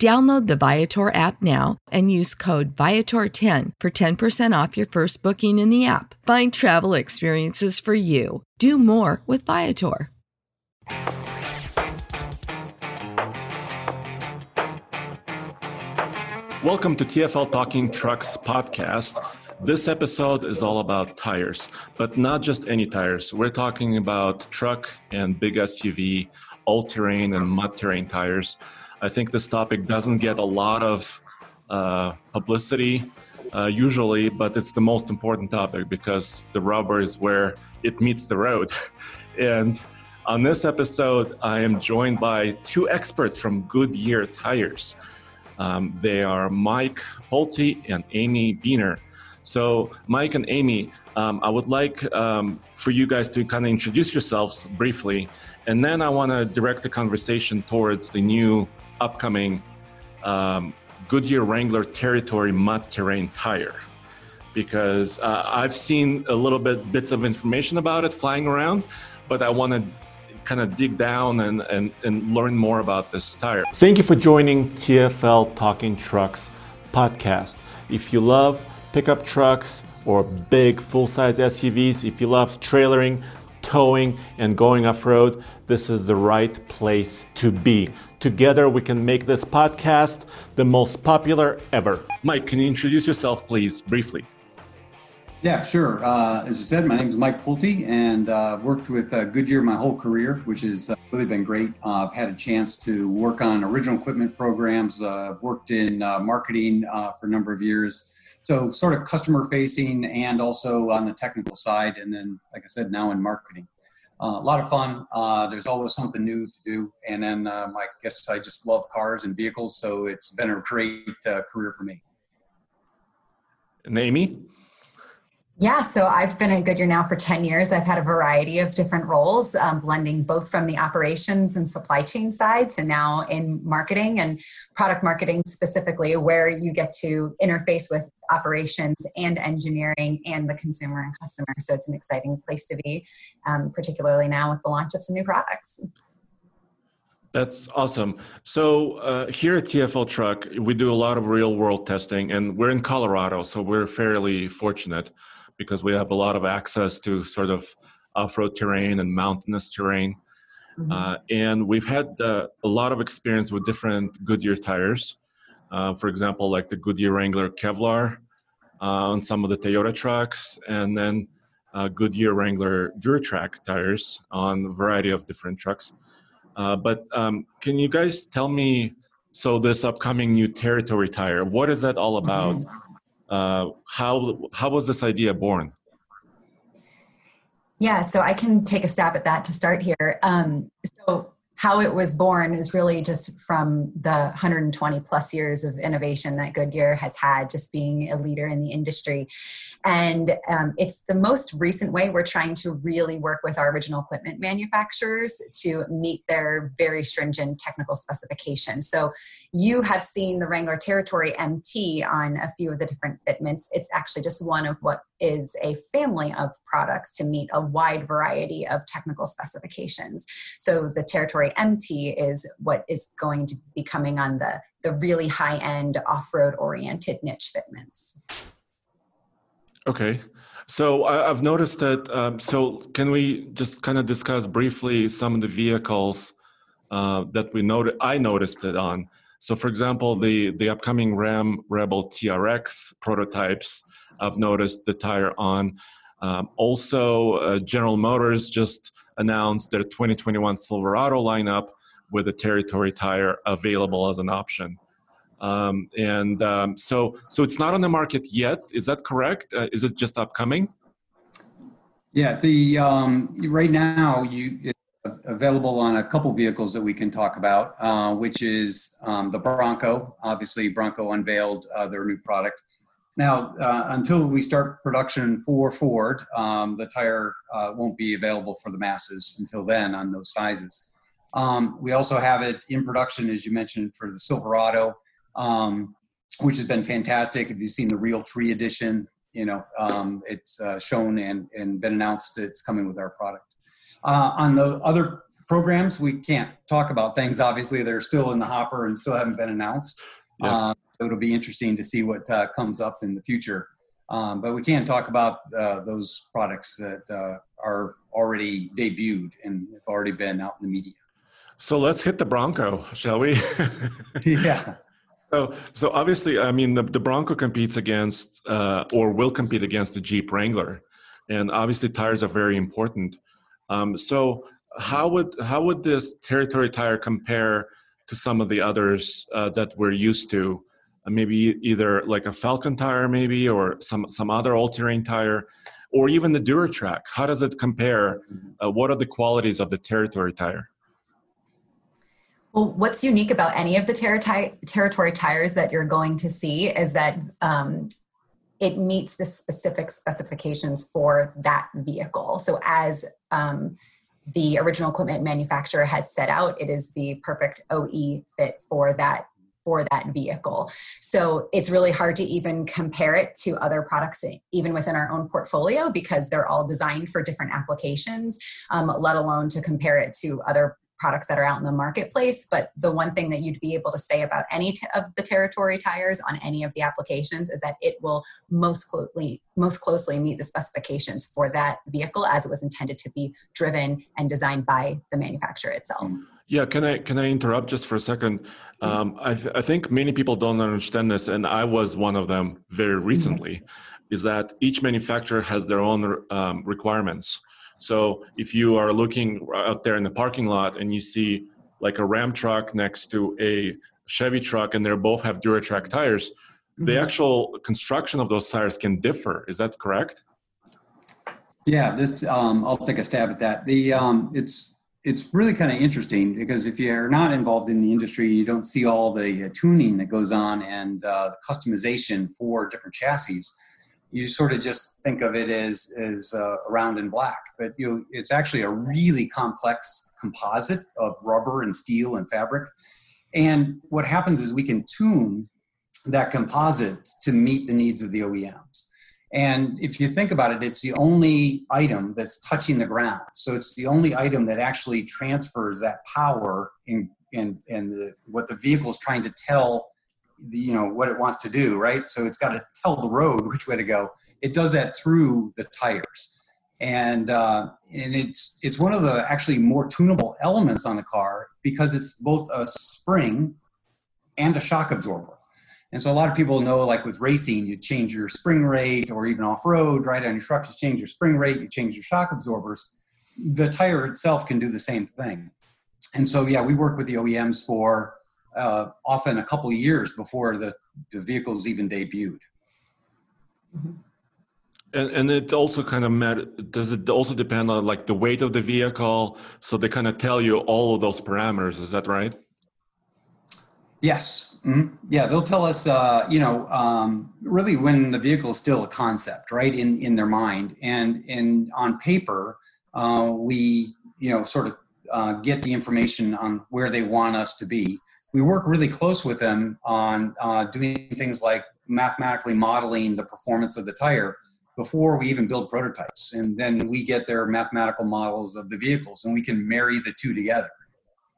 Download the Viator app now and use code Viator10 for 10% off your first booking in the app. Find travel experiences for you. Do more with Viator. Welcome to TFL Talking Trucks podcast. This episode is all about tires, but not just any tires. We're talking about truck and big SUV, all terrain and mud terrain tires. I think this topic doesn't get a lot of uh, publicity uh, usually, but it's the most important topic because the rubber is where it meets the road. and on this episode, I am joined by two experts from Goodyear Tires. Um, they are Mike Pulte and Amy Beener. So, Mike and Amy, um, I would like um, for you guys to kind of introduce yourselves briefly, and then I want to direct the conversation towards the new upcoming um, Goodyear Wrangler Territory mud terrain tire because uh, I've seen a little bit bits of information about it flying around, but I want to kind of dig down and, and, and learn more about this tire. Thank you for joining TFL Talking Trucks podcast. If you love pickup trucks or big full size SUVs, if you love trailering, towing, and going off road, this is the right place to be. Together, we can make this podcast the most popular ever. Mike, can you introduce yourself, please, briefly? Yeah, sure. Uh, as you said, my name is Mike Pulte, and uh, worked with uh, Goodyear my whole career, which has uh, really been great. Uh, I've had a chance to work on original equipment programs, uh, worked in marketing for a number of years. So, sort of customer facing and also on the technical side. And then, like I said, now in marketing uh, a lot of fun. Uh, there's always something new to do. And then um, I guess I just love cars and vehicles. So it's been a great uh, career for me. And Amy? Yeah, so I've been at Goodyear now for 10 years. I've had a variety of different roles, um, blending both from the operations and supply chain side to now in marketing and product marketing specifically, where you get to interface with operations and engineering and the consumer and customer. So it's an exciting place to be, um, particularly now with the launch of some new products. That's awesome. So uh, here at TFL Truck, we do a lot of real world testing, and we're in Colorado, so we're fairly fortunate because we have a lot of access to sort of off-road terrain and mountainous terrain. Mm-hmm. Uh, and we've had uh, a lot of experience with different Goodyear tires. Uh, for example, like the Goodyear Wrangler Kevlar uh, on some of the Toyota trucks, and then uh, Goodyear Wrangler Duratrac tires on a variety of different trucks. Uh, but um, can you guys tell me? So this upcoming new territory tire, what is that all about? Mm-hmm uh, how how was this idea born? Yeah, so I can take a stab at that to start here. Um, so how it was born is really just from the 120 plus years of innovation that Goodyear has had, just being a leader in the industry. And um, it's the most recent way we're trying to really work with our original equipment manufacturers to meet their very stringent technical specifications. So you have seen the Wrangler Territory MT on a few of the different fitments. It's actually just one of what is a family of products to meet a wide variety of technical specifications. So the Territory MT is what is going to be coming on the, the really high end off road oriented niche fitments. Okay. So I've noticed that. Um, so can we just kind of discuss briefly some of the vehicles uh, that we noted? I noticed it on. So, for example, the the upcoming Ram Rebel TRX prototypes, I've noticed the tire on. Um, also, uh, General Motors just announced their 2021 Silverado lineup with a Territory tire available as an option. Um, and um, so, so it's not on the market yet. Is that correct? Uh, is it just upcoming? Yeah, the um, right now you it's available on a couple vehicles that we can talk about, uh, which is um, the Bronco. Obviously, Bronco unveiled uh, their new product. Now, uh, until we start production for Ford, um, the tire uh, won't be available for the masses until then on those sizes. Um, we also have it in production, as you mentioned, for the Silverado um, which has been fantastic. If you've seen the Realtree edition, you know, um, it's uh, shown and, and been announced it's coming with our product. Uh, on the other programs, we can't talk about things, obviously, they're still in the hopper and still haven't been announced. Yes. Uh, it'll be interesting to see what uh, comes up in the future. Um, but we can talk about uh, those products that uh, are already debuted and have already been out in the media. So let's hit the Bronco, shall we? yeah. So, so obviously, I mean, the, the Bronco competes against uh, or will compete against the Jeep Wrangler, and obviously, tires are very important. Um, so, how would how would this Territory tire compare to some of the others uh, that we're used to? Uh, maybe either like a Falken tire, maybe, or some some other all-terrain tire, or even the DuraTrac. How does it compare? Uh, what are the qualities of the Territory tire? Well, what's unique about any of the ter- territory tires that you're going to see is that um, it meets the specific specifications for that vehicle. So, as um, the original equipment manufacturer has set out, it is the perfect OE fit for that for that vehicle. So it's really hard to even compare it to other products, even within our own portfolio, because they're all designed for different applications, um, let alone to compare it to other products that are out in the marketplace. But the one thing that you'd be able to say about any t- of the territory tires on any of the applications is that it will most closely most closely meet the specifications for that vehicle as it was intended to be driven and designed by the manufacturer itself. Yeah, can I can I interrupt just for a second? Mm-hmm. Um, I, th- I think many people don't understand this, and I was one of them very recently. Mm-hmm. Is that each manufacturer has their own um, requirements. So if you are looking out there in the parking lot and you see like a Ram truck next to a Chevy truck and they both have Duratrac tires, mm-hmm. the actual construction of those tires can differ. Is that correct? Yeah, this um, I'll take a stab at that. The um, it's it's really kind of interesting because if you're not involved in the industry, you don't see all the uh, tuning that goes on and uh, customization for different chassis you sort of just think of it as as uh, round and black, but you know, it's actually a really complex composite of rubber and steel and fabric. And what happens is we can tune that composite to meet the needs of the OEMs. And if you think about it, it's the only item that's touching the ground. So it's the only item that actually transfers that power in, in, in the, what the vehicle is trying to tell the, you know what it wants to do right? So it's got to tell the road which way to go. It does that through the tires. And uh, and it's it's one of the actually more tunable elements on the car because it's both a spring and a shock absorber and so a lot of people know like with racing you change your spring rate or even off road right on your trucks you change your spring rate you change your shock absorbers the tire itself can do the same thing and so yeah we work with the oems for uh, often a couple of years before the, the vehicles even debuted. Mm-hmm. And, and it also kind of matter. Does it also depend on like the weight of the vehicle? So they kind of tell you all of those parameters. Is that right? Yes. Mm-hmm. Yeah, they'll tell us, uh, you know, um, really when the vehicle is still a concept, right, in in their mind, and and on paper, uh, we, you know, sort of uh, get the information on where they want us to be. We work really close with them on uh, doing things like mathematically modeling the performance of the tire before we even build prototypes, and then we get their mathematical models of the vehicles, and we can marry the two together.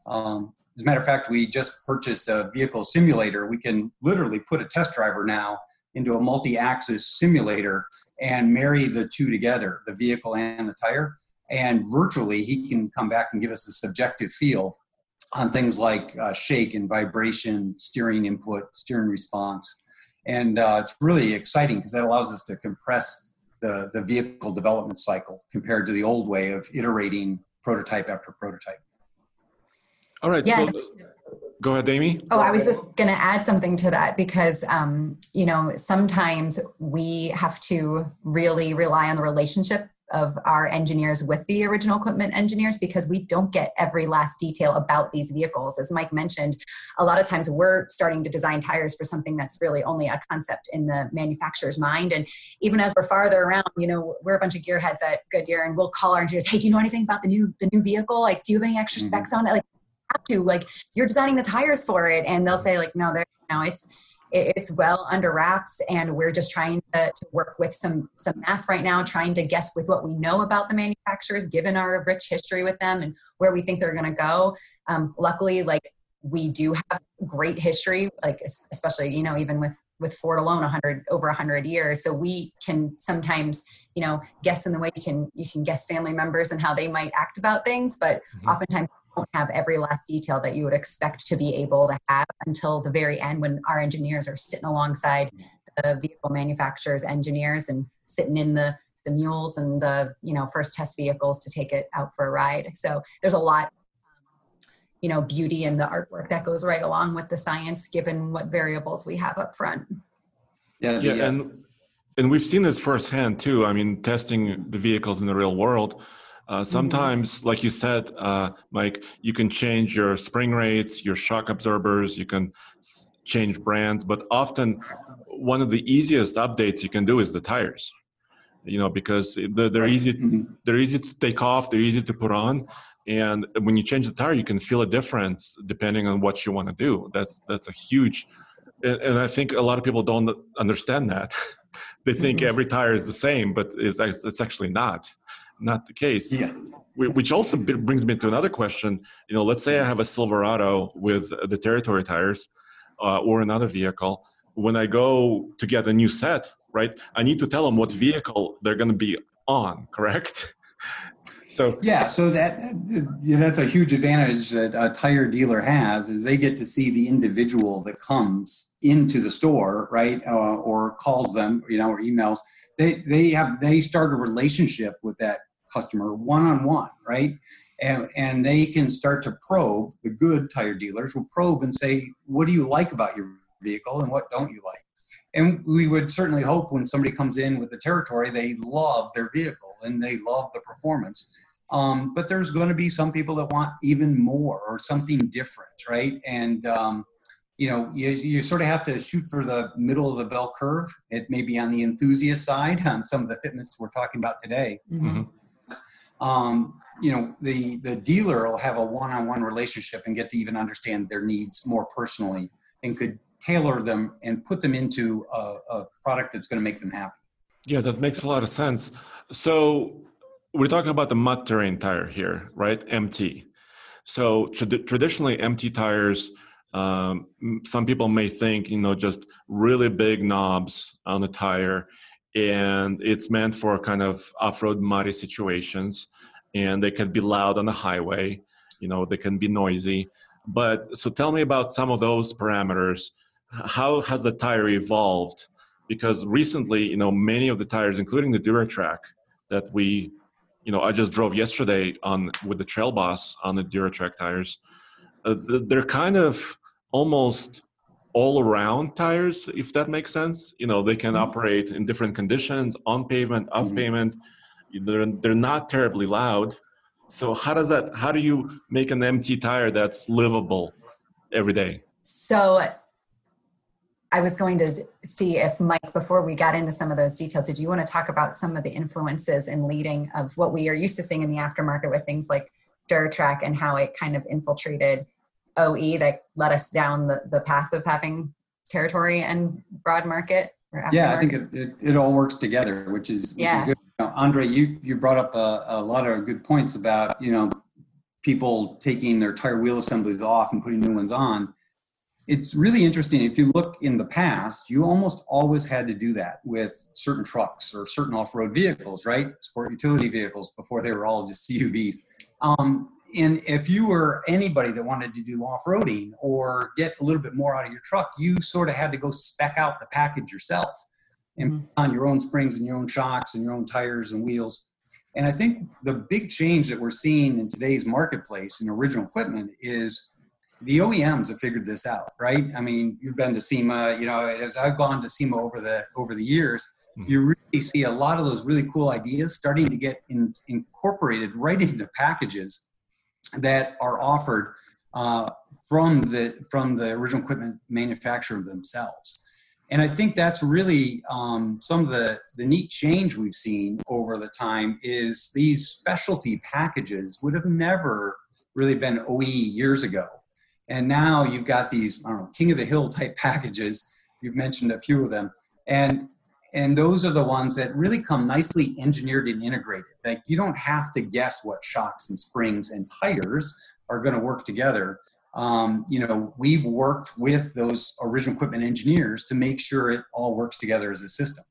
Um, as a matter of fact, we just purchased a vehicle simulator. We can literally put a test driver now into a multi axis simulator and marry the two together, the vehicle and the tire. And virtually, he can come back and give us a subjective feel on things like uh, shake and vibration, steering input, steering response. And uh, it's really exciting because that allows us to compress the, the vehicle development cycle compared to the old way of iterating prototype after prototype. All right. Yeah. So, go ahead, Amy. Oh, I was just going to add something to that because, um, you know, sometimes we have to really rely on the relationship of our engineers with the original equipment engineers because we don't get every last detail about these vehicles. As Mike mentioned, a lot of times we're starting to design tires for something that's really only a concept in the manufacturer's mind. And even as we're farther around, you know, we're a bunch of gearheads at Goodyear and we'll call our engineers, hey, do you know anything about the new the new vehicle? Like, do you have any extra mm-hmm. specs on it? Like have to like you're designing the tires for it. And they'll say like no there no it's it's well under wraps and we're just trying to, to, work with some some math right now trying to guess with what we know about the manufacturers given our rich history with them and where we think they're going to go. Um, luckily like we do have great history like especially you know even with with ford alone 100 over 100 years. So we can sometimes you know guess in the way you can you can guess family members and how they might act about things but mm-hmm. oftentimes have every last detail that you would expect to be able to have until the very end when our engineers are sitting alongside the vehicle manufacturers engineers and sitting in the the mules and the you know first test vehicles to take it out for a ride. So there's a lot you know beauty in the artwork that goes right along with the science given what variables we have up front. Yeah yeah. and and we've seen this firsthand too. I mean testing the vehicles in the real world uh, sometimes, mm-hmm. like you said, uh, Mike, you can change your spring rates, your shock absorbers, you can s- change brands, but often one of the easiest updates you can do is the tires. You know, because they're, they're easy, mm-hmm. they're easy to take off, they're easy to put on, and when you change the tire, you can feel a difference depending on what you want to do. That's that's a huge, and, and I think a lot of people don't understand that. they think mm-hmm. every tire is the same, but it's it's actually not not the case. Yeah. Which also brings me to another question. You know, let's say I have a Silverado with the territory tires uh, or another vehicle. When I go to get a new set, right, I need to tell them what vehicle they're going to be on, correct? so yeah, so that yeah, that's a huge advantage that a tire dealer has is they get to see the individual that comes into the store, right, uh, or calls them, you know, or emails they they have they start a relationship with that customer one on one, right? And and they can start to probe. The good tire dealers will probe and say, what do you like about your vehicle and what don't you like? And we would certainly hope when somebody comes in with the territory, they love their vehicle and they love the performance. Um, but there's going to be some people that want even more or something different, right? And um, you know, you, you sort of have to shoot for the middle of the bell curve. It may be on the enthusiast side on some of the fitments we're talking about today. Mm-hmm. Um, you know, the, the dealer will have a one-on-one relationship and get to even understand their needs more personally and could tailor them and put them into a, a product that's going to make them happy. Yeah, that makes a lot of sense. So we're talking about the mud terrain tire here, right? MT. So tra- traditionally, MT tires – um, some people may think, you know, just really big knobs on the tire, and it's meant for kind of off-road muddy situations, and they can be loud on the highway. You know, they can be noisy. But so tell me about some of those parameters. How has the tire evolved? Because recently, you know, many of the tires, including the Duratrac that we, you know, I just drove yesterday on with the Trail Boss on the Duratrac tires. Uh, they're kind of almost all around tires, if that makes sense. You know, they can Mhm. operate in different conditions, on pavement, off Mhm. pavement. They're, they're not terribly loud. So how does that, how do you make an MT tire that's livable every day? So I was going to see if Mike, before we got into some of those details, did you want to talk about some of the influences and leading of what we are used to seeing in the aftermarket with things like Duratrac and how it kind of infiltrated OE that led us down the, the path of having territory and broad market? Yeah, I think it, it, it all works together, which is which Yeah. is good. You know, Andre, you you brought up a, a lot of good points about you know people taking their tire wheel assemblies off and putting new ones on. It's really interesting. If you look in the past, you almost always had to do that with certain trucks or certain off-road vehicles, right? Sport utility vehicles before they were all just CUVs. Um, and if you were anybody that wanted to do off-roading or get a little bit more out of your truck, you sort of had to go spec out the package yourself and put on your own springs and your own shocks and your own tires and wheels. And I think the big change that we're seeing in today's marketplace in original equipment is the OEMs have figured this out, right? I mean, you've been to SEMA, you know, as I've gone to SEMA over the over the years, Mhm. you really see a lot of those really cool ideas starting to get in, incorporated right into packages that are offered uh, from the from the original equipment manufacturer themselves. And I think that's really um, some of the, the neat change we've seen over the time is these specialty packages would have never really been OE years ago. And now you've got these, I don't know, King of the Hill type packages. You've mentioned a few of them. And and those are the ones that really come nicely engineered and integrated. Like you don't have to guess what shocks and springs and tires are going to work together um, you know, we've worked with those original equipment engineers to make sure it all works together as a system.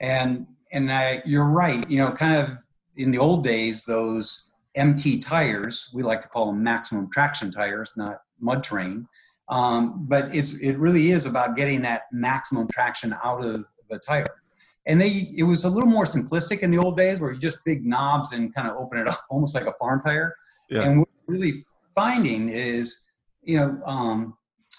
And and I, you're right. You know, kind of in the old days, those MT tires, we like to call them maximum traction tires, not mud terrain. Um, but it's it really is about getting that maximum traction out of the tire. And they it was a little more simplistic in the old days, where you just big knobs and kind of open it up, almost like a farm tire. Yeah. And what we're really finding is you know, um,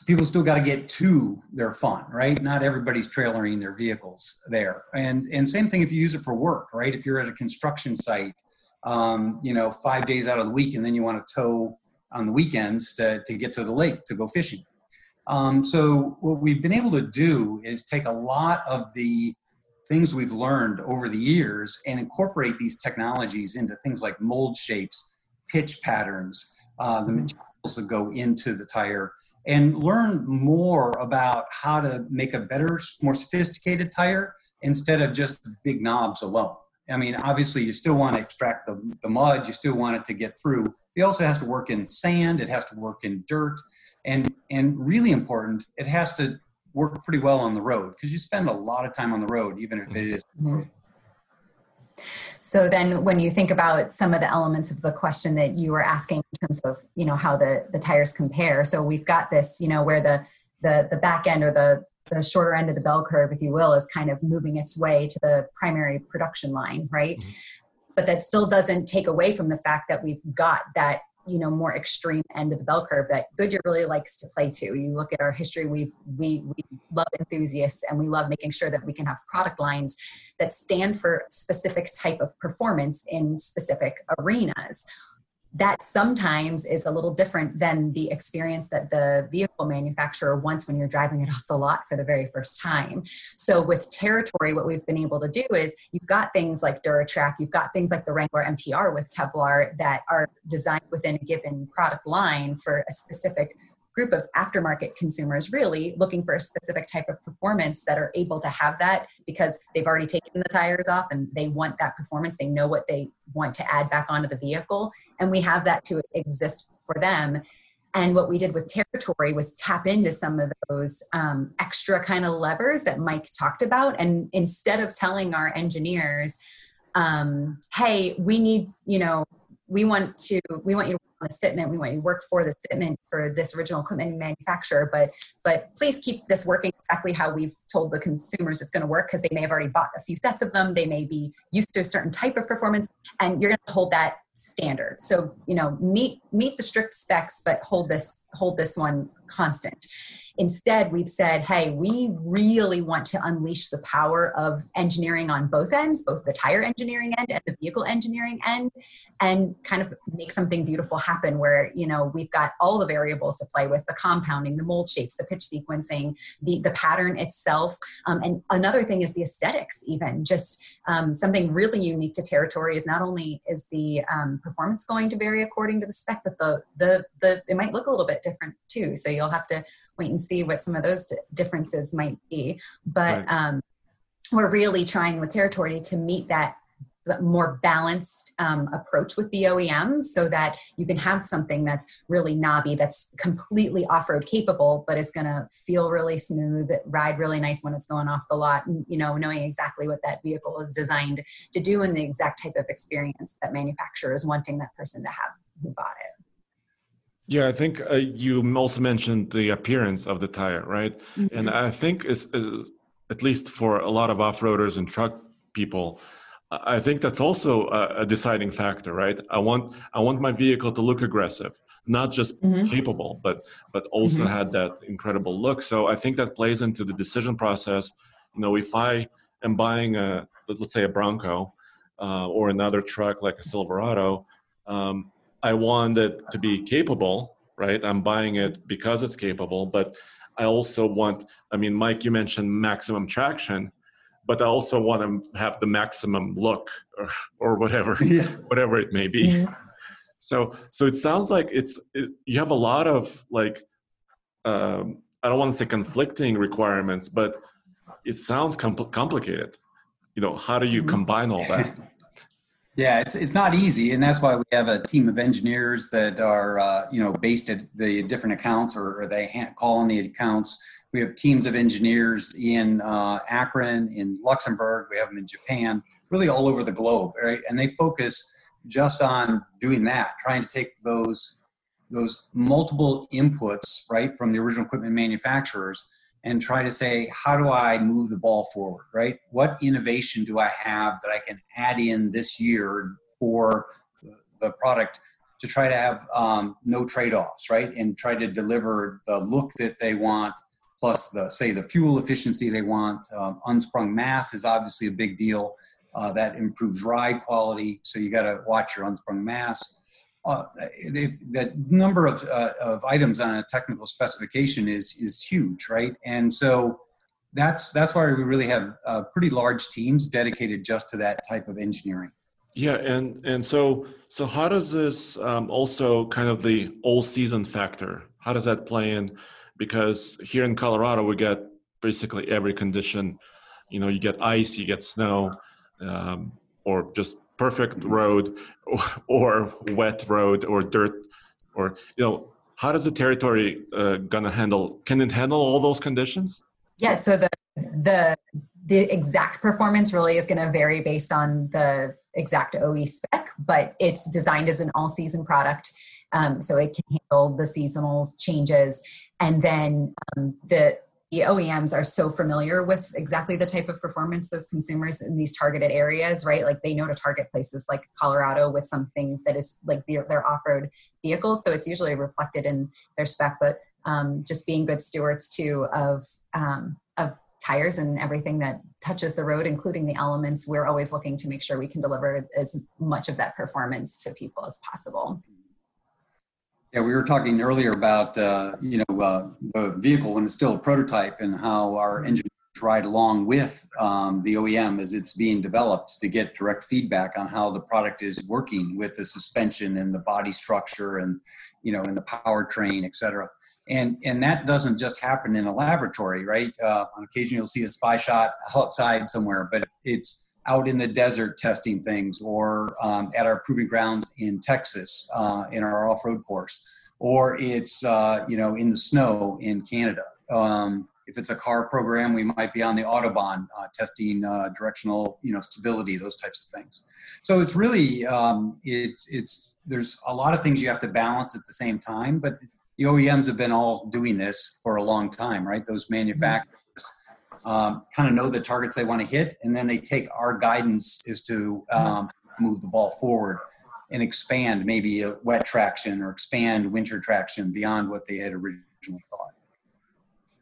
people still got to get to their fun, right? Not everybody's trailering their vehicles there. And and same thing if you use it for work, right? If you're at a construction site, um, you know, five days out of the week, and then you want to tow on the weekends to, to get to the lake to go fishing. Um, so what we've been able to do is take a lot of the things we've learned over the years and incorporate these technologies into things like mold shapes, pitch patterns, uh, the materials that go into the tire, and learn more about how to make a better, more sophisticated tire instead of just big knobs alone. I mean, obviously, you still want to extract the, the mud, you still want it to get through. It also has to work in sand, it has to work in dirt, and, and really important, it has to work pretty well on the road because you spend a lot of time on the road, even if it is. Mhm. So then when you think about some of the elements of the question that you were asking in terms of, you know, how the, the tires compare. So we've got this, you know, where the, the, the back end or the, the shorter end of the bell curve, if you will, is kind of moving its way to the primary production line, right? Mhm. But that still doesn't take away from the fact that we've got that you know more extreme end of the bell curve that Goodyear really likes to play to. You look at our history; we've we we love enthusiasts and we love making sure that we can have product lines that stand for specific type of performance in specific arenas. That sometimes is a little different than the experience that the vehicle manufacturer wants when you're driving it off the lot for the very first time. So with territory, what we've been able to do is you've got things like Duratrac, you've got things like the Wrangler MTR with Kevlar that are designed within a given product line for a specific group of aftermarket consumers really looking for a specific type of performance that are able to have that because they've already taken the tires off and they want that performance. They know what they want to add back onto the vehicle. And we have that to exist for them. And what we did with territory was tap into some of those um, extra kind of levers that mike talked about. And instead of telling our engineers um, hey we need you know we want to we want you to work on this fitment. We want you to work for this fitment for this original equipment manufacturer but but please keep this working exactly how we've told the consumers it's going to work because they may have already bought a few sets of them. They may be used to a certain type of performance and you're going to hold that standard. So you know meet meet the strict specs but hold this hold this one constant instead we've said hey we really want to unleash the power of engineering on both ends both the tire engineering end and the vehicle engineering end and kind of make something beautiful happen where you know we've got all the variables to play with the compounding the mold shapes the pitch sequencing the the pattern itself. Um, and another thing is the aesthetics even just um, something really unique to territory is not only is the um, performance going to vary according to the spec but the the the it might look a little bit different too. So you'll have to wait and see what some of those differences might be. But right. um, we're really trying with Territory to meet that more balanced um, approach with the OEM so that you can have something that's really knobby, that's completely off road capable, but is going to feel really smooth, ride really nice when it's going off the lot, and, you know, knowing exactly what that vehicle is designed to do and the exact type of experience that manufacturer is wanting that person to have who bought it. Yeah, I think uh, you also mentioned the appearance of the tire, right? Mm-hmm. And I think it's, uh, at least for a lot of off-roaders and truck people, I think that's also a, a, deciding factor, right? I want I want my vehicle to look aggressive, not just mm-hmm. capable, but but also mm-hmm. had that incredible look. So I think that plays into the decision process. You know, if I am buying a let's say a Bronco uh, or another truck like a Silverado, um, I want it to be capable, right? I'm buying it because it's capable, but I also want, I mean, Mike, you mentioned maximum traction, but I also want to have the maximum look or, or whatever, yeah. whatever it may be. Yeah. So, so it sounds like it's, it, you have a lot of like, um, I don't want to say conflicting requirements, but it sounds compl- complicated. You know, how do you mm-hmm. combine all that? Yeah, it's it's not easy, and that's why we have a team of engineers that are uh, you know based at the different accounts, or, or they call on the accounts. We have teams of engineers in uh, Akron, in Luxembourg. We have them in Japan, really all over the globe, right? And they focus just on doing that, trying to take those those multiple inputs right from the original equipment manufacturers and try to say, how do I move the ball forward, right? What innovation do I have that I can add in this year for the product to try to have um, no trade offs, right? And try to deliver the look that they want, plus the, say, the fuel efficiency they want. Um, unsprung mass is obviously a big deal. Uh, that improves ride quality, so you got to watch your unsprung mass uh, that number of, uh, of items on a technical specification is is huge, right? And so that's that's why we really have uh, pretty large teams dedicated just to that type of engineering. Yeah, and and so so how does this um, also kind of the all season factor? How does that play in? Because here in Colorado, we get basically every condition. You know, you get ice, you get snow, um, or just perfect road or, wet road or dirt or you know how does the territory uh, gonna handle can it handle all those conditions? Yeah so the the the exact performance really is going to vary based on the exact oe spec but it's designed as an all season product. Um, so it can handle the seasonal changes. And then um, the OEMs are so familiar with exactly the type of performance those consumers in these targeted areas, right? Like they know to target places like Colorado with something that is like their, their off-road vehicles. So it's usually reflected in their spec, but um, just being good stewards too of um, of tires and everything that touches the road, including the elements. We're always looking to make sure we can deliver as much of that performance to people as possible. Yeah, we were talking earlier about uh, you know uh, the vehicle when it's still a prototype and how our mm-hmm. engineers ride along with um, the OEM as it's being developed to get direct feedback on how the product is working with the suspension and the body structure and you know and the powertrain, et cetera. And and that doesn't just happen in a laboratory, right? Uh, on occasion, you'll see a spy shot outside somewhere, but it's out in the desert testing things or um, at our proving grounds in Texas uh, in our off-road course, or it's uh, you know in the snow in Canada. Um, if it's a car program, we might be on the autobahn uh, testing uh, directional you know stability, those types of things. So it's really um, it's it's there's a lot of things you have to balance at the same time, but the OEMs have been all doing this for a long time, right? Those manufacturers um, kind of know the targets they want to hit, and then they take our guidance is to um, move the ball forward and expand maybe a wet traction or expand winter traction beyond what they had originally thought.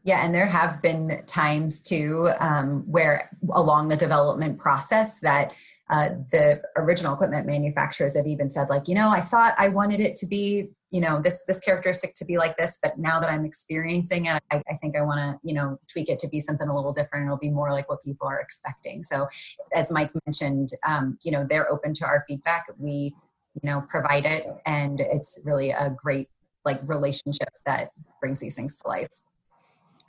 Yeah, and there have been times too um, where along the development process that uh, the original equipment manufacturers have even said like, you know, I thought I wanted it to be, you know, this this characteristic to be like this, but now that I'm experiencing it, I, I think I want to, you know, tweak it to be something a little different. It'll be more like what people are expecting. So, as Mike mentioned, um, you know, they're open to our feedback. We, you know, provide it, and it's really a great like relationship that brings these things to life.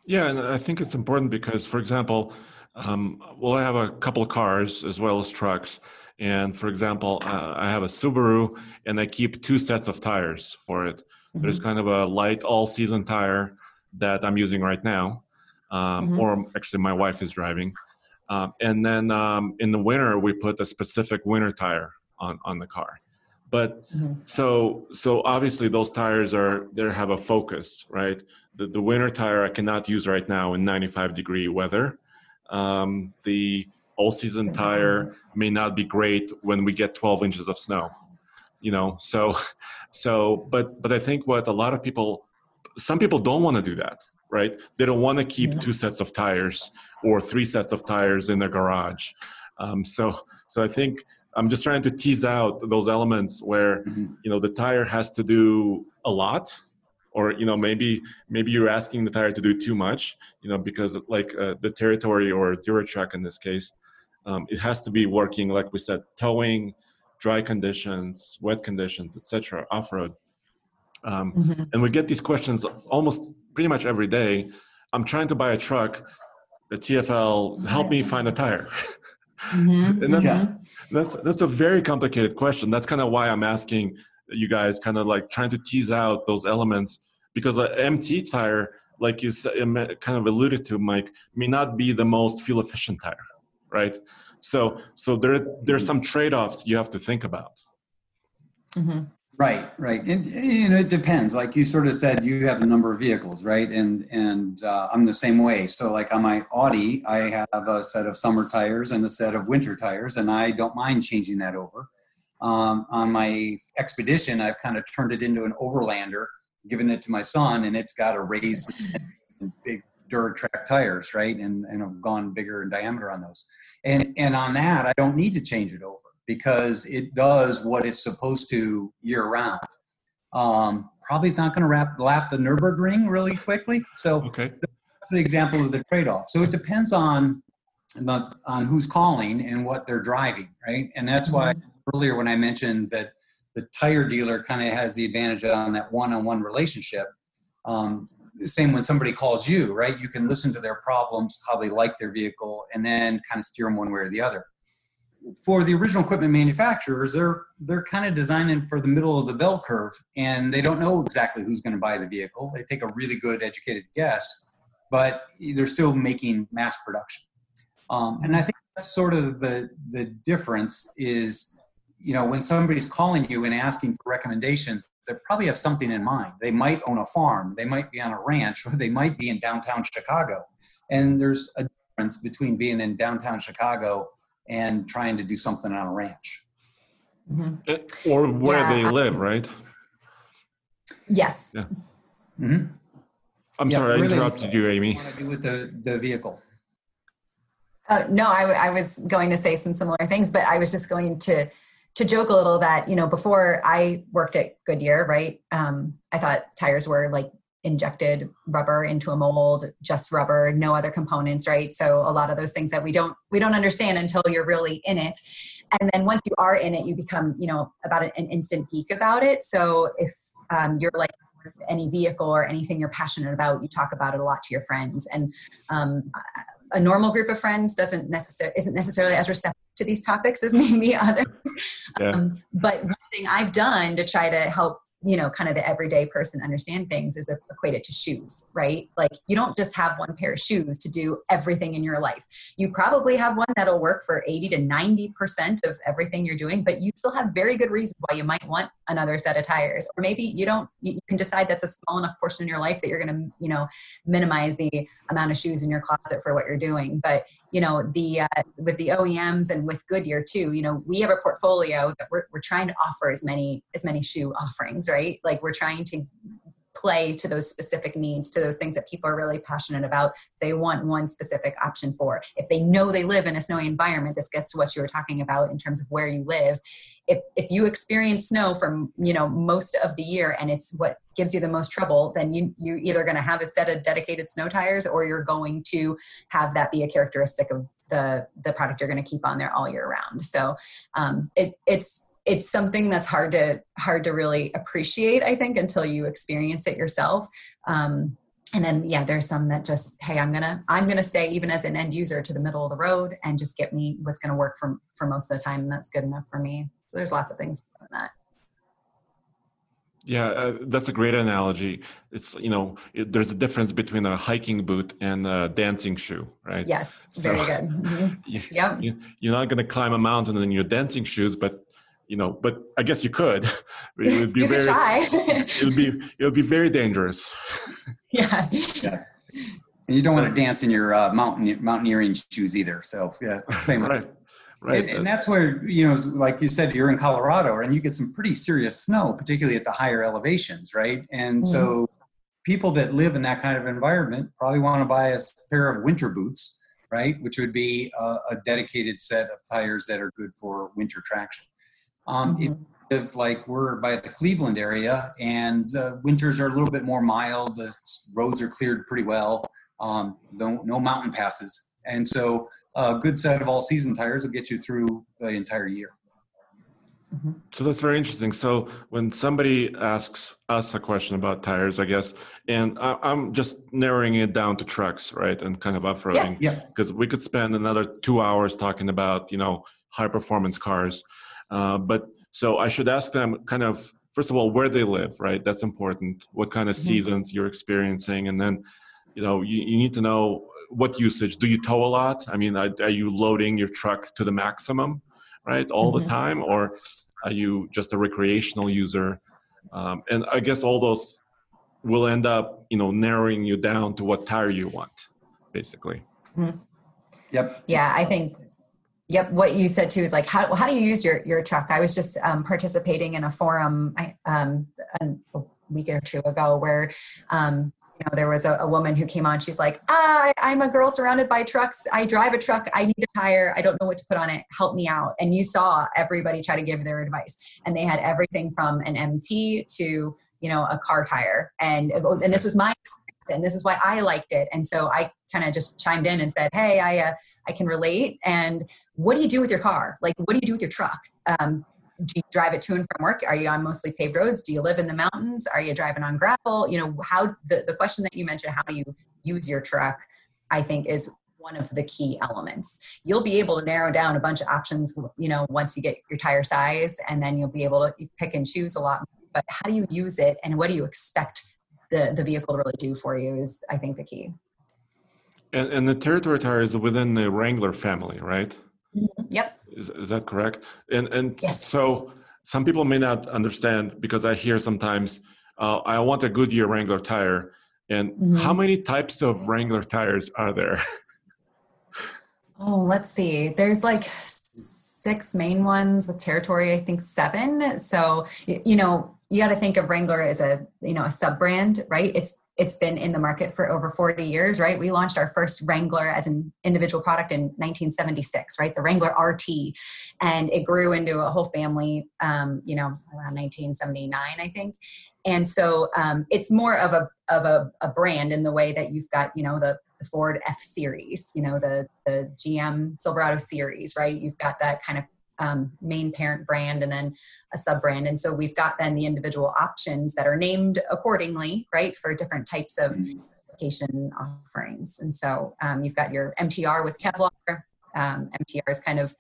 Yeah, and I think it's important because, for example, um, well, I have a couple of cars as well as trucks. And for example, uh, I have a Subaru and I keep two sets of tires for it. Mm-hmm. There's kind of a light all season tire that I'm using right now, um, mm-hmm. or actually, my wife is driving. Um, and then um, in the winter, we put a specific winter tire on, on the car but mm-hmm. so so obviously those tires are they have a focus right the, the winter tire i cannot use right now in 95 degree weather um, the all season tire may not be great when we get 12 inches of snow you know? So so but but i think what a lot of people some people don't want to do that right? They don't want to keep two sets of tires or three sets of tires in their garage. Um, so so i think I'm just trying to tease out those elements where mm-hmm. you know the tire has to do a lot, or you know maybe maybe you're asking the tire to do too much, you know because like uh, the territory or DuraTrac in this case, um, it has to be working like we said, towing, dry conditions, wet conditions, etc. Off road, um, mm-hmm. and we get these questions almost pretty much every day. I'm trying to buy a truck. The TFL help me find a tire. Mm-hmm. And that's, yeah. that's that's a very complicated question. That's kind of why I'm asking you guys, kind of like trying to tease out those elements because an MT tire, like you kind of alluded to, Mike, may not be the most fuel efficient tire, right? So so there there's some trade offs you have to think about. Mm-hmm. Right, right, and you know it depends. Like you sort of said, you have a number of vehicles, right? And and uh, I'm the same way. So like on my Audi, I have a set of summer tires and a set of winter tires, and I don't mind changing that over. Um, on my Expedition, I've kind of turned it into an Overlander, given it to my son, and it's got a raised big DuraTrac tires, right? And and I've gone bigger in diameter on those. And and on that, I don't need to change it over because it does what it's supposed to year round. Um, probably not going to wrap lap the Nurburgring really quickly. So okay. that's the example of the trade-off. So it depends on the, on who's calling and what they're driving, right? And that's why mm-hmm. earlier when I mentioned that the tire dealer kind of has the advantage on that one-on-one relationship. Um, same when somebody calls you, right? You can listen to their problems, how they like their vehicle, and then kind of steer them one way or the other for the original equipment manufacturers, they're they're kind of designing for the middle of the bell curve, and they don't know exactly who's going to buy the vehicle. They take a really good educated guess, but they're still making mass production. Um, and I think that's sort of the the difference is, you know, when somebody's calling you and asking for recommendations, they probably have something in mind. They might own a farm, they might be on a ranch, or they might be in downtown Chicago. And there's a difference between being in downtown Chicago and trying to do something on a ranch. Mm-hmm. Or where yeah, they live, right? Yes. Yeah. Mm-hmm. I'm yeah, sorry, I interrupted you, Amy. What to do with the, the vehicle? Uh, no, I, I was going to say some similar things, but I was just going to to joke a little that you know before I worked at Goodyear, right? Um, I thought tires were like injected rubber into a mold just rubber no other components right? So a lot of those things that we don't we don't understand until you're really in it. And then once you are in it you become you know about an instant geek about it. So if um, you're like any vehicle or anything you're passionate about you talk about it a lot to your friends. And um, a normal group of friends doesn't necessarily isn't necessarily as receptive to these topics as maybe others. Yeah. um, but one thing i've done to try to help you know kind of the everyday person understand things is equated to shoes right? Like you don't just have one pair of shoes to do everything in your life. You probably have one that'll work for 80 to 90 percent of everything you're doing but you still have very good reasons why you might want another set of tires. Or maybe you don't you can decide that's a small enough portion in your life that you're going to you know minimize the amount of shoes in your closet for what you're doing. But you know the uh, with the OEMs and with Goodyear too you know we have a portfolio that we're, we're trying to offer as many as many shoe offerings right? Like we're trying to play to those specific needs, to those things that people are really passionate about. They want one specific option for. If they know they live in a snowy environment, this gets to what you were talking about in terms of where you live. If if you experience snow from you know most of the year and it's what gives you the most trouble, then you you're either going to have a set of dedicated snow tires or you're going to have that be a characteristic of the the product you're going to keep on there all year round. So um, it, it's it's something that's hard to hard to really appreciate i think until you experience it yourself um, and then yeah there's some that just hey i'm gonna i'm gonna stay even as an end user to the middle of the road and just get me what's gonna work for for most of the time and that's good enough for me so there's lots of things in that yeah, uh, that's a great analogy. It's you know, it, there's a difference between a hiking boot and a dancing shoe, right? Yes, very so, good. Mm-hmm. You, yep. You, you're not going to climb a mountain in your dancing shoes, but you know, but I guess you could. It would be you very, try. it would be it would be very dangerous. Yeah. yeah. And you don't want to dance in your uh, mountain mountaineering shoes either. So yeah, same. right. Right. And, and, that's where you know, like you said, you're in Colorado, and you get some pretty serious snow, particularly at the higher elevations, right? And mm so people that live in that kind of environment probably want to buy a pair of winter boots, right? Which would be a, a dedicated set of tires that are good for winter traction. Um, mm-hmm. If like we're by the Cleveland area and uh, winters are a little bit more mild, the roads are cleared pretty well. Um, no, no mountain passes, and so a good set of all season tires will get you through the entire year. Mm-hmm. So that's very interesting. So when somebody asks us a question about tires, I guess, and I, am just narrowing it down to trucks, right, and kind of off-roading, yeah, because yeah. we could spend another two hours talking about you know high performance cars. Uh, but so I should ask them kind of first of all where they live, right? That's important. What kind of mm-hmm. seasons you're experiencing, and then you know you, you need to know what usage. Do you tow a lot? I mean, are, are you loading your truck to the maximum, right, all mm-hmm. the time, or are you just a recreational user? Um, and I guess all those will end up, you know, narrowing you down to what tire you want, basically. Mm-hmm. Yep. Yeah, I think Yep, what you said too is like how how do you use your your truck? I was just um, participating in a forum um, a week or two ago where um, you know there was a, a, woman who came on. She's like, ah, I'm a girl surrounded by trucks. I drive a truck. I need a tire. I don't know what to put on it. Help me out. And you saw everybody try to give their advice, and they had everything from an MT to you know a car tire, and and this was my and this is why I liked it. And so I kind of just chimed in and said, hey, I. Uh, I can relate. And what do you do with your car? Like, what do you do with your truck? Um, do you drive it to and from work? Are you on mostly paved roads? Do you live in the mountains? Are you driving on gravel? You know, how the, the question that you mentioned, how do you use your truck, I think is one of the key elements. You'll be able to narrow down a bunch of options, you know, once you get your tire size, and then you'll be able to pick and choose a lot. But how do you use it and what do you expect the, the vehicle to really do for you is, I think, the key. And, and the territory tire is within the Wrangler family, right? Mm-hmm. Yep. Is, is that correct? And and yes. so some people may not understand because I hear sometimes uh, I want a Goodyear Wrangler tire, and mm-hmm. how many types of Wrangler tires are there? oh, let's see. There's like six main ones with territory. I think seven. So you know you got to think of Wrangler as a you know a sub brand, right? It's it's been in the market for over 40 years, right? We launched our first Wrangler as an individual product in 1976, right? The Wrangler RT, and it grew into a whole family, um, you know, around 1979, I think. And so um, it's more of a of a, a, brand in the way that you've got, you know, the, the Ford F Series, you know, the the GM Silverado Series, right? You've got that kind of um, main parent brand and then a sub brand. And so we've got then the individual options that are named accordingly, right, for different types of application offerings. And so um, you've got your MTR with Kevlar. Um, MTR is kind of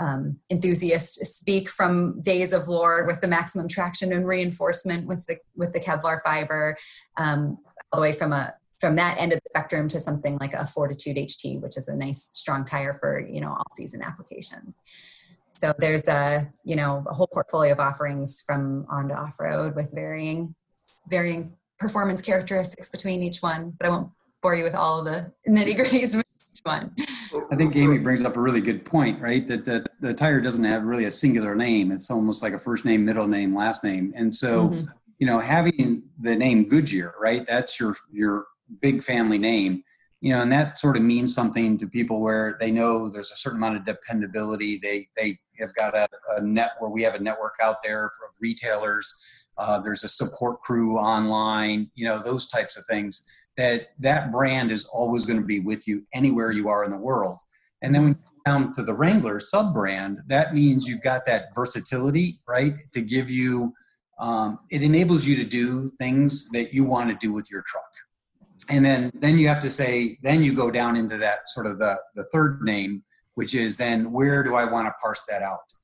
um, enthusiast speak from days of lore with the maximum traction and reinforcement with the with the Kevlar fiber, um, all the way from a from that end of the spectrum to something like a Fortitude HT, which is a nice strong tire for you know all season applications. So there's a you know a whole portfolio of offerings from on to off road with varying varying performance characteristics between each one. But I won't bore you with all of the nitty gritties of each one. I think Amy brings up a really good point, right? That the, the tire doesn't have really a singular name. It's almost like a first name, middle name, last name, and so. Mm-hmm you know, having the name Goodyear, right? That's your your big family name, you know, and that sort of means something to people where they know there's a certain amount of dependability. They they have got a, a net where we have a network out there for retailers. Uh, there's a support crew online, you know, those types of things. That that brand is always going to be with you anywhere you are in the world. And then when down to the Wrangler sub brand, that means you've got that versatility, right? To give you um, it enables you to do things that you want to do with your truck and then then you have to say then you go down into that sort of the, the third name which is then where do i want to parse that out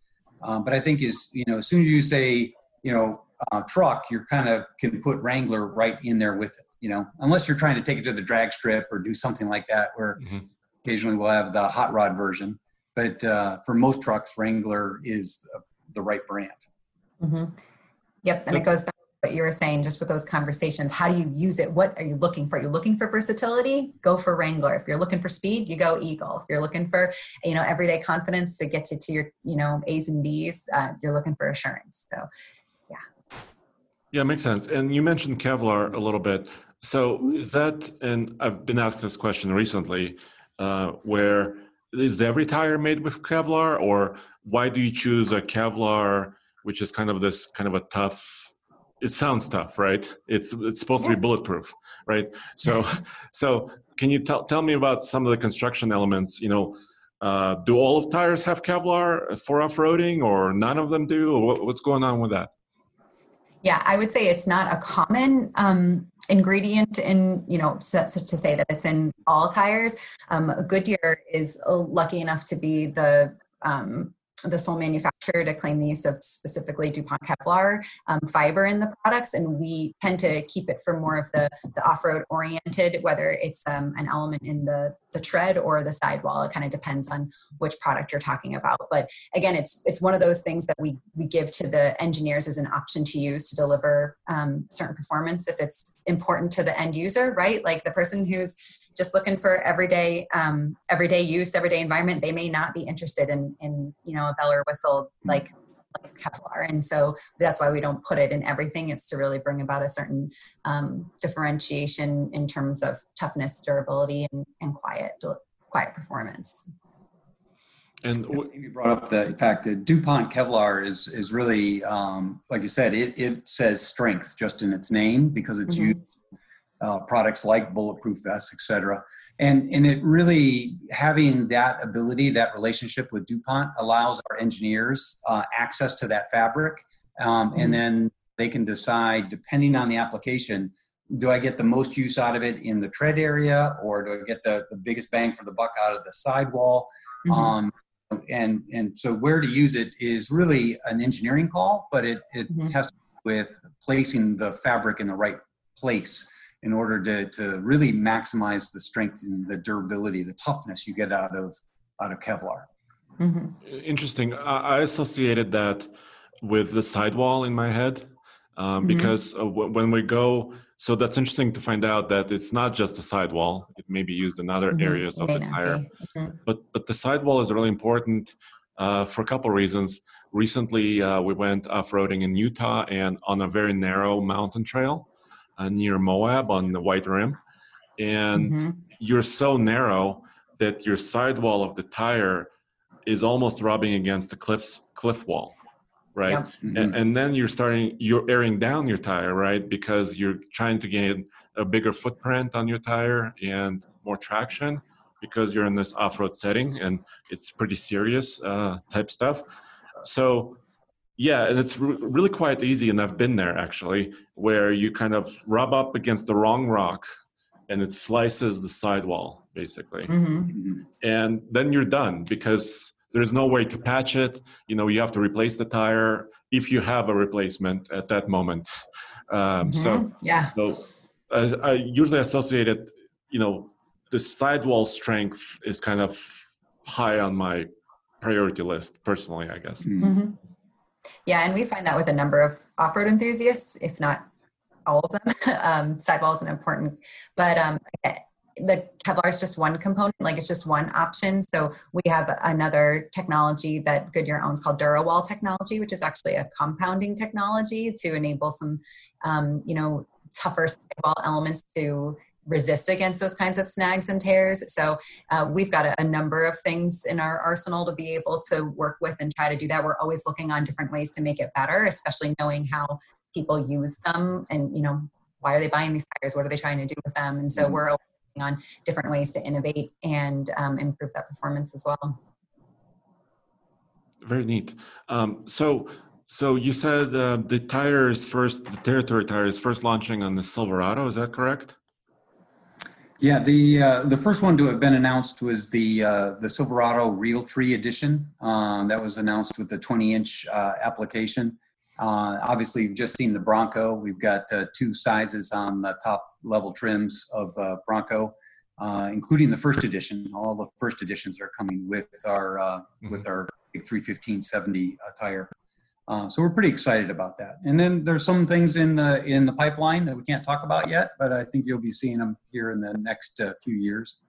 um, but i think is you know as soon as you say you know uh, truck you're kind of can put wrangler right in there with it you know unless you're trying to take it to the drag strip or do something like that where mm-hmm. occasionally we'll have the hot rod version but uh, for most trucks wrangler is the right brand mm-hmm. Yep. And it goes back to what you were saying just with those conversations. How do you use it? What are you looking for? are You're looking for versatility? Go for Wrangler. If you're looking for speed, you go Eagle. If you're looking for, you know, everyday confidence to get you to your, you know, A's and B's, uh, you're looking for assurance. So, yeah. Yeah, makes sense. And you mentioned Kevlar a little bit. So is that, and I've been asked this question recently, uh, where is every tire made with Kevlar or why do you choose a Kevlar which is kind of this kind of a tough it sounds tough right? It's it's supposed yeah. to be bulletproof right? So so can you tell tell me about some of the construction elements you know uh, do all of tires have kevlar for off-roading or none of them do? Or what, what's going on with that? Yeah i would say it's not a common um, ingredient in you know so, so to say that it's in all tires. Um, goodyear is lucky enough to be the um, the sole manufacturer to claim the use of specifically DuPont Kevlar um, fiber in the products, and we tend to keep it for more of the, the off-road oriented, whether it's um, an element in the, the tread or the sidewall. It kind of depends on which product you're talking about. But again, it's it's one of those things that we we give to the engineers as an option to use to deliver um, certain performance if it's important to the end user, right? Like the person who's just looking for everyday um, everyday use, everyday environment, they may not be interested in in you know a bell or whistle like like Kevlar, and so that's why we don't put it in everything. It's to really bring about a certain um, differentiation in terms of toughness, durability, and, and quiet quiet performance. And you brought up the fact that DuPont Kevlar is is really, um, like you said, it, it says strength just in its name because it's mm-hmm. used uh, products like bulletproof vests, et cetera. And, and it really having that ability, that relationship with DuPont allows our engineers uh, access to that fabric. Um, and mm-hmm. then they can decide, depending on the application, do I get the most use out of it in the tread area or do I get the, the biggest bang for the buck out of the sidewall? Mm-hmm. Um, and, and so where to use it is really an engineering call, but it, it mm-hmm. has with placing the fabric in the right place in order to, to really maximize the strength and the durability, the toughness you get out of out of Kevlar. Mm-hmm. Interesting. I associated that with the sidewall in my head um, mm-hmm. because uh, w- when we go, so that's interesting to find out that it's not just the sidewall; it may be used in other mm-hmm. areas of the tire. Mm-hmm. But but the sidewall is really important uh, for a couple reasons. Recently, uh, we went off roading in Utah and on a very narrow mountain trail uh, near Moab on the White Rim, and mm-hmm. you're so narrow that your sidewall of the tire is almost rubbing against the cliffs cliff wall right yep. mm-hmm. and, and, then you're starting you're airing down your tire right because you're trying to gain a bigger footprint on your tire and more traction because you're in this off-road setting and it's pretty serious uh, type stuff so yeah, and it's re- really quite easy, and I've been there actually, where you kind of rub up against the wrong rock, and it slices the sidewall basically, mm-hmm. and then you're done because there's no way to patch it. You know, you have to replace the tire if you have a replacement at that moment. Um, mm-hmm. So yeah, so I, I usually associate it. You know, the sidewall strength is kind of high on my priority list personally. I guess. Mm-hmm. Yeah, and we find that with a number of off-road enthusiasts, if not all of them. um, sidewall is an important, but um, the Kevlar is just one component, like it's just one option. So we have another technology that Goodyear owns called DuraWall technology, which is actually a compounding technology to enable some, um, you know, tougher sidewall elements to resist against those kinds of snags and tears. So uh, we've got a, a, number of things in our arsenal to be able to work with and try to do that. We're always looking on different ways to make it better, especially knowing how people use them and you know why are they buying these tires? What are they trying to do with them? And so mm-hmm. we're working on different ways to innovate and um, improve that performance as well. Very neat. Um, so so you said uh, the tires first, the territory tires first launching on the Silverado. Is that correct? Yeah, the uh, the first one to have been announced was the uh, the Silverado Realtree Edition. Uh, that was announced with the 20 inch uh, application. Uh, obviously, you've just seen the Bronco. We've got uh, two sizes on the top level trims of the Bronco, including the first edition. All the first editions are coming with our mm-hmm. with our 315 70 tire. Uh, so we're pretty excited about that. And then there's some things in the in the pipeline that we can't talk about yet, but I think you'll be seeing them here in the next uh, few years.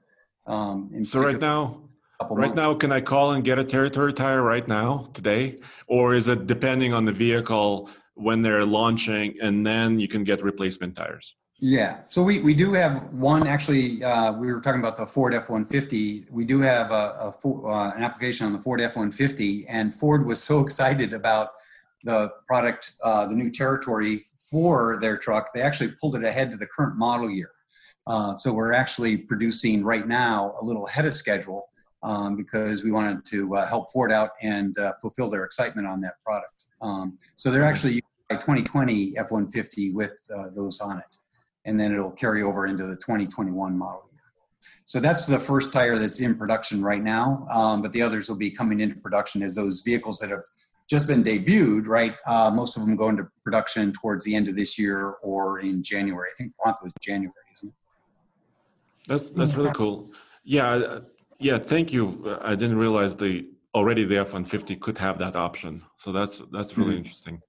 Um, so right now, right months. now, can I call and get a territory tire right now today, or is it depending on the vehicle when they're launching, and then you can get replacement tires? Yeah, so we, we do have one actually. Uh, we were talking about the Ford F one fifty. We do have a, a uh, an application on the Ford F one fifty, and Ford was so excited about the product, uh, the new territory for their truck, they actually pulled it ahead to the current model year. Uh, so we're actually producing right now a little ahead of schedule um, because we wanted to uh, help Ford out and uh, fulfill their excitement on that product. Um, so they're actually buy 2020 F-150 with uh, those on it, and then it'll carry over into the 2021 model year. So that's the first tire that's in production right now, um, but the others will be coming into production as those vehicles that have just been debuted, right? Uh, most of them go into production towards the end of this year or in January. I think Bronco is January, isn't it? That's that's really cool. Yeah, yeah. Thank you. I didn't realize the already the F one fifty could have that option. So that's that's really mm-hmm. interesting.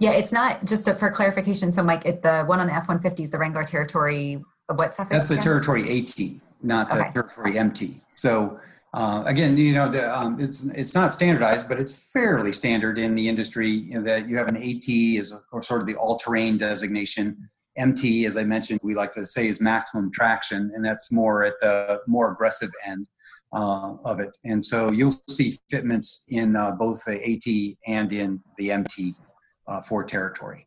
Yeah, it's not just a, for clarification. So, Mike, it, the one on the F one fifty is the Wrangler Territory. What's that? That's the Territory AT, not the okay. Territory MT. So uh, again, you know, the, um, it's it's not standardized, but it's fairly standard in the industry. You know, that you have an AT is or sort of the all-terrain designation. MT, as I mentioned, we like to say is maximum traction, and that's more at the more aggressive end uh, of it. And so you'll see fitments in uh, both the AT and in the MT uh, for territory.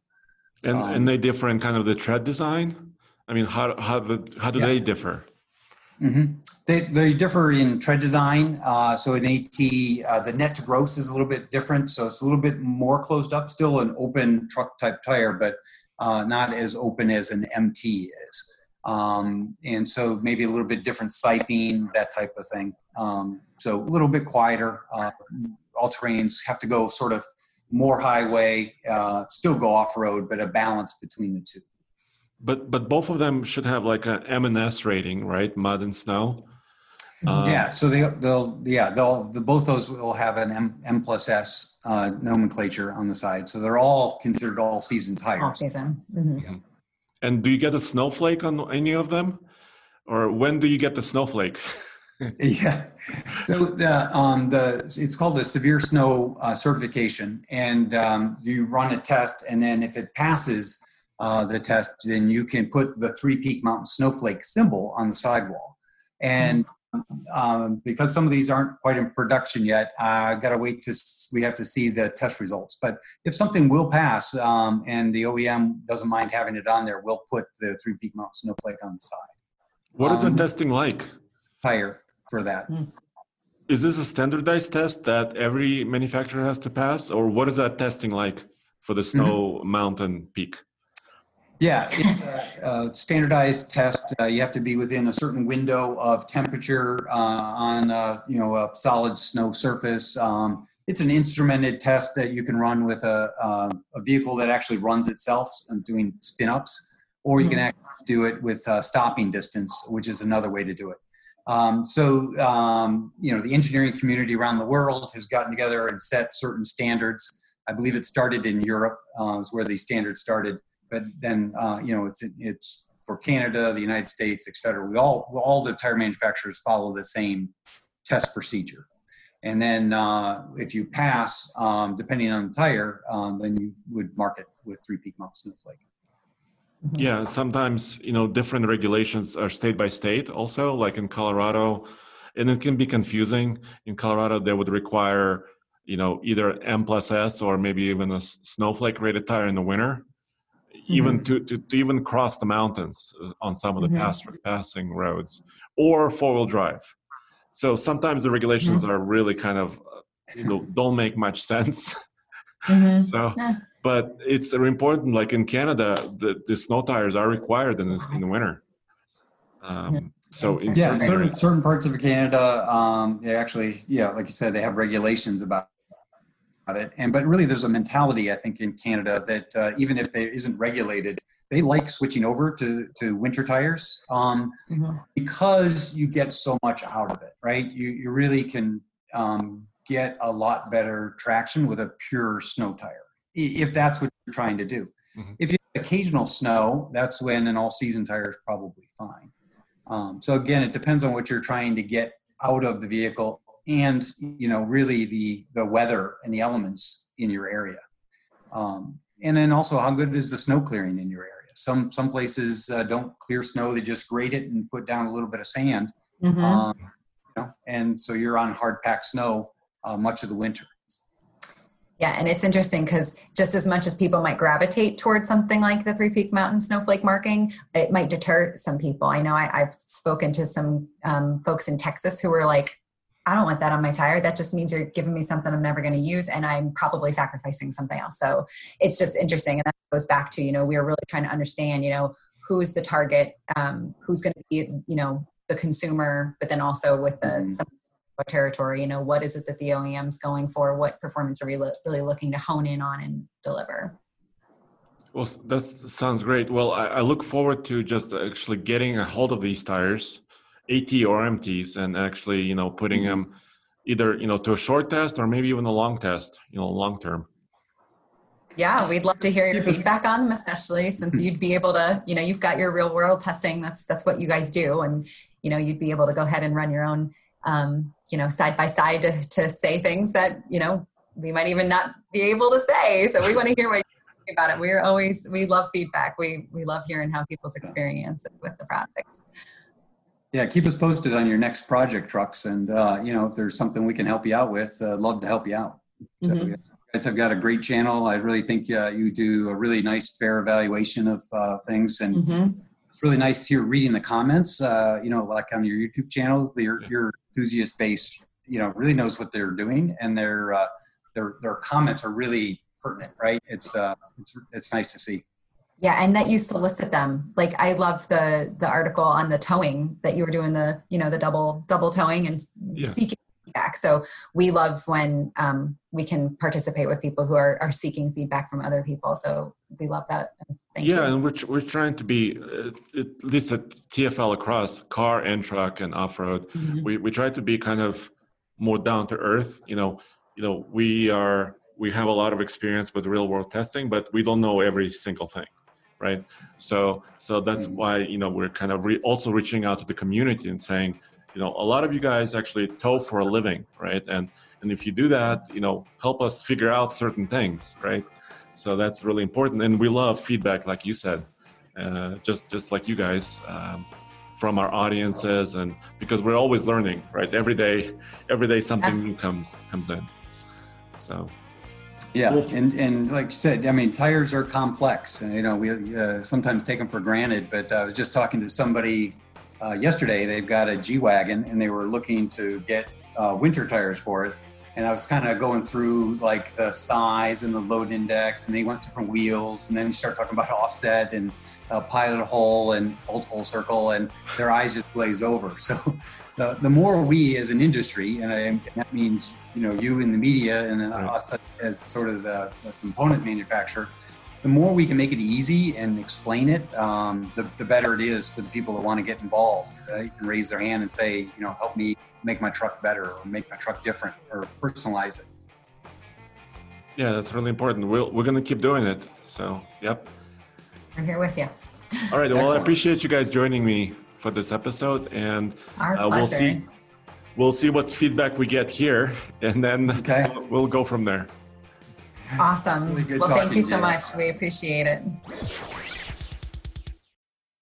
And um, and they differ in kind of the tread design. I mean, how how the, how do yeah. they differ? Mm-hmm. They, they differ in tread design. Uh, so in AT, uh, the net to gross is a little bit different. So it's a little bit more closed up, still an open truck type tire, but uh, not as open as an MT is. Um, and so maybe a little bit different siping, that type of thing. Um, so a little bit quieter. Uh, all terrains have to go sort of more highway, uh, still go off road, but a balance between the two. But but both of them should have like an M&S rating, right? Mud and snow. Uh, yeah, so they, they'll yeah they'll the, both those will have an M, M plus S uh, nomenclature on the side, so they're all considered all season tires. All season. Mm-hmm. Yeah. And do you get a snowflake on any of them, or when do you get the snowflake? yeah, so the um, the it's called the severe snow uh, certification, and um, you run a test, and then if it passes uh, the test, then you can put the Three Peak Mountain Snowflake symbol on the sidewall. And um, because some of these aren't quite in production yet, I uh, got to wait to we have to see the test results. But if something will pass um, and the OEM doesn't mind having it on there, we'll put the Three Peak Mountain Snowflake on the side. What is um, the testing like? Higher for that. Hmm. Is this a standardized test that every manufacturer has to pass, or what is that testing like for the mm-hmm. Snow mm-hmm. Mountain Peak? Yeah, it's a, a standardized test. Uh, you have to be within a certain window of temperature uh, on uh, you know a solid snow surface. Um, it's an instrumented test that you can run with a, um, a vehicle that actually runs itself and doing spin ups, or you can hmm. actually do it with stopping distance, which is another way to do it. Um, so um, you know the engineering community around the world has gotten together and set certain standards. I believe it started in Europe, uh, is where these standards started but then uh, you know it's it's for Canada, the United States, et cetera, we all all the tire manufacturers follow the same test procedure. And then uh, if you pass, um, depending on the tire, um, then you would mark it with three peak mount snowflake. Yeah, sometimes you know different regulations are state by state. Also, like in Colorado, and it can be confusing. In Colorado, they would require you know either M plus S or maybe even a snowflake rated tire in the winter, mm-hmm. even to, to, to even cross the mountains uh, on some of the mm-hmm. pass, passing roads or four wheel drive. So sometimes the regulations mm-hmm. are really kind of uh, you know, don't make much sense. Mm-hmm. so, yeah. but it's important. Like in Canada, the, the snow tires are required in the, in the winter. Um, so yeah, certain certain parts of Canada, um, they actually, yeah, like you said, they have regulations about it. And but really, there's a mentality I think in Canada that uh, even if there isn't regulated, they like switching over to to winter tires um, mm-hmm. because you get so much out of it, right? You you really can um, get a lot better traction with a pure snow tire if that's what you're trying to do. Mm-hmm. If you have occasional snow, that's when an all season tire is probably fine. Um, so again, it depends on what you're trying to get out of the vehicle and you know really the the weather and the elements in your area um, and then also how good is the snow clearing in your area some some places uh, don't clear snow they just grate it and put down a little bit of sand mm-hmm. um, you know, and so you're on hard packed snow uh, much of the winter yeah, and it's interesting because just as much as people might gravitate towards something like the Three Peak Mountain snowflake marking, it might deter some people. I know I, have spoken to some um, folks in Texas who were like, I don't want that on my tire. That just means you're giving me something I'm never going to use, and I'm probably sacrificing something else. So it's just interesting, and that goes back to you know we are really trying to understand you know who's the target, um, who's going to be you know the consumer, but then also with the mm-hmm. some territory you know what is it that the oem's going for what performance are we lo- really looking to hone in on and deliver well that sounds great well I, I, look forward to just actually getting a hold of these tires at or mts and actually you know putting mm-hmm. them either you know to a short test or maybe even a long test you know long term yeah we'd love to hear your feedback on them especially since you'd be able to you know you've got your real world testing that's that's what you guys do and you know you'd be able to go ahead and run your own um, you know, side by side to, to say things that, you know, we might even not be able to say. So we want to hear what you think about it. We're always, we love feedback. We, we love hearing how people's experience with the products. Yeah, keep us posted on your next project trucks. And, uh, you know, if there's something we can help you out with, uh, love to help you out. So mm-hmm. you guys have got a great channel. I really think uh, you do a really nice, fair evaluation of uh, things. And mm-hmm. it's really nice here reading the comments, uh, you know, like on your YouTube channel, your, your enthusiast base, you know, really knows what they're doing, and their uh, their their comments are really pertinent, right? It's uh, it's it's nice to see. Yeah, and that you solicit them. Like I love the the article on the towing that you were doing the you know the double double towing and yeah. seeking feedback. So we love when um, we can participate with people who are, are seeking feedback from other people. So we love that. Thank yeah, you. and we're, we're trying to be, uh, at least at TFL across car and truck and off road, mm-hmm. we, we try to be kind of more down to earth. You know, you know, we are we have a lot of experience with real world testing, but we don't know every single thing, right? So so that's mm-hmm. why you know we're kind of re- also reaching out to the community and saying, you know a lot of you guys actually tow for a living right? And and if you do that you know help us figure out certain things right? So that's really important. And we love feedback like you said uh, just just like you guys um, from our audiences and because we're always learning right? Every day every day something new comes comes in. So yeah and and like you said i mean tires are complex and you know we uh, sometimes take them for granted but i was just talking to somebody uh, yesterday they've got a G wagon and they were looking to get uh, winter tires for it. And I was kind of going through like the size and the load index, and he wants different wheels. And then you start talking about offset and uh, pilot hole and bolt hole circle, and their eyes just glaze over. So the, the more we as an industry, and, I, and that means you know you in the media and us as sort of the, the component manufacturer, the more we can make it easy and explain it, um, the, the better it is for the people that want to get involved, right? And raise their hand and say, you know, help me make my truck better or make my truck different or personalize it. Yeah, that's really important. We'll, we're going to keep doing it. So, yep. I'm here with you. All right. Well, I appreciate you guys joining me for this episode, and uh, we'll see we'll see what feedback we get here, and then okay. we'll, we'll go from there. Awesome. Really well, thank you so much. We appreciate it.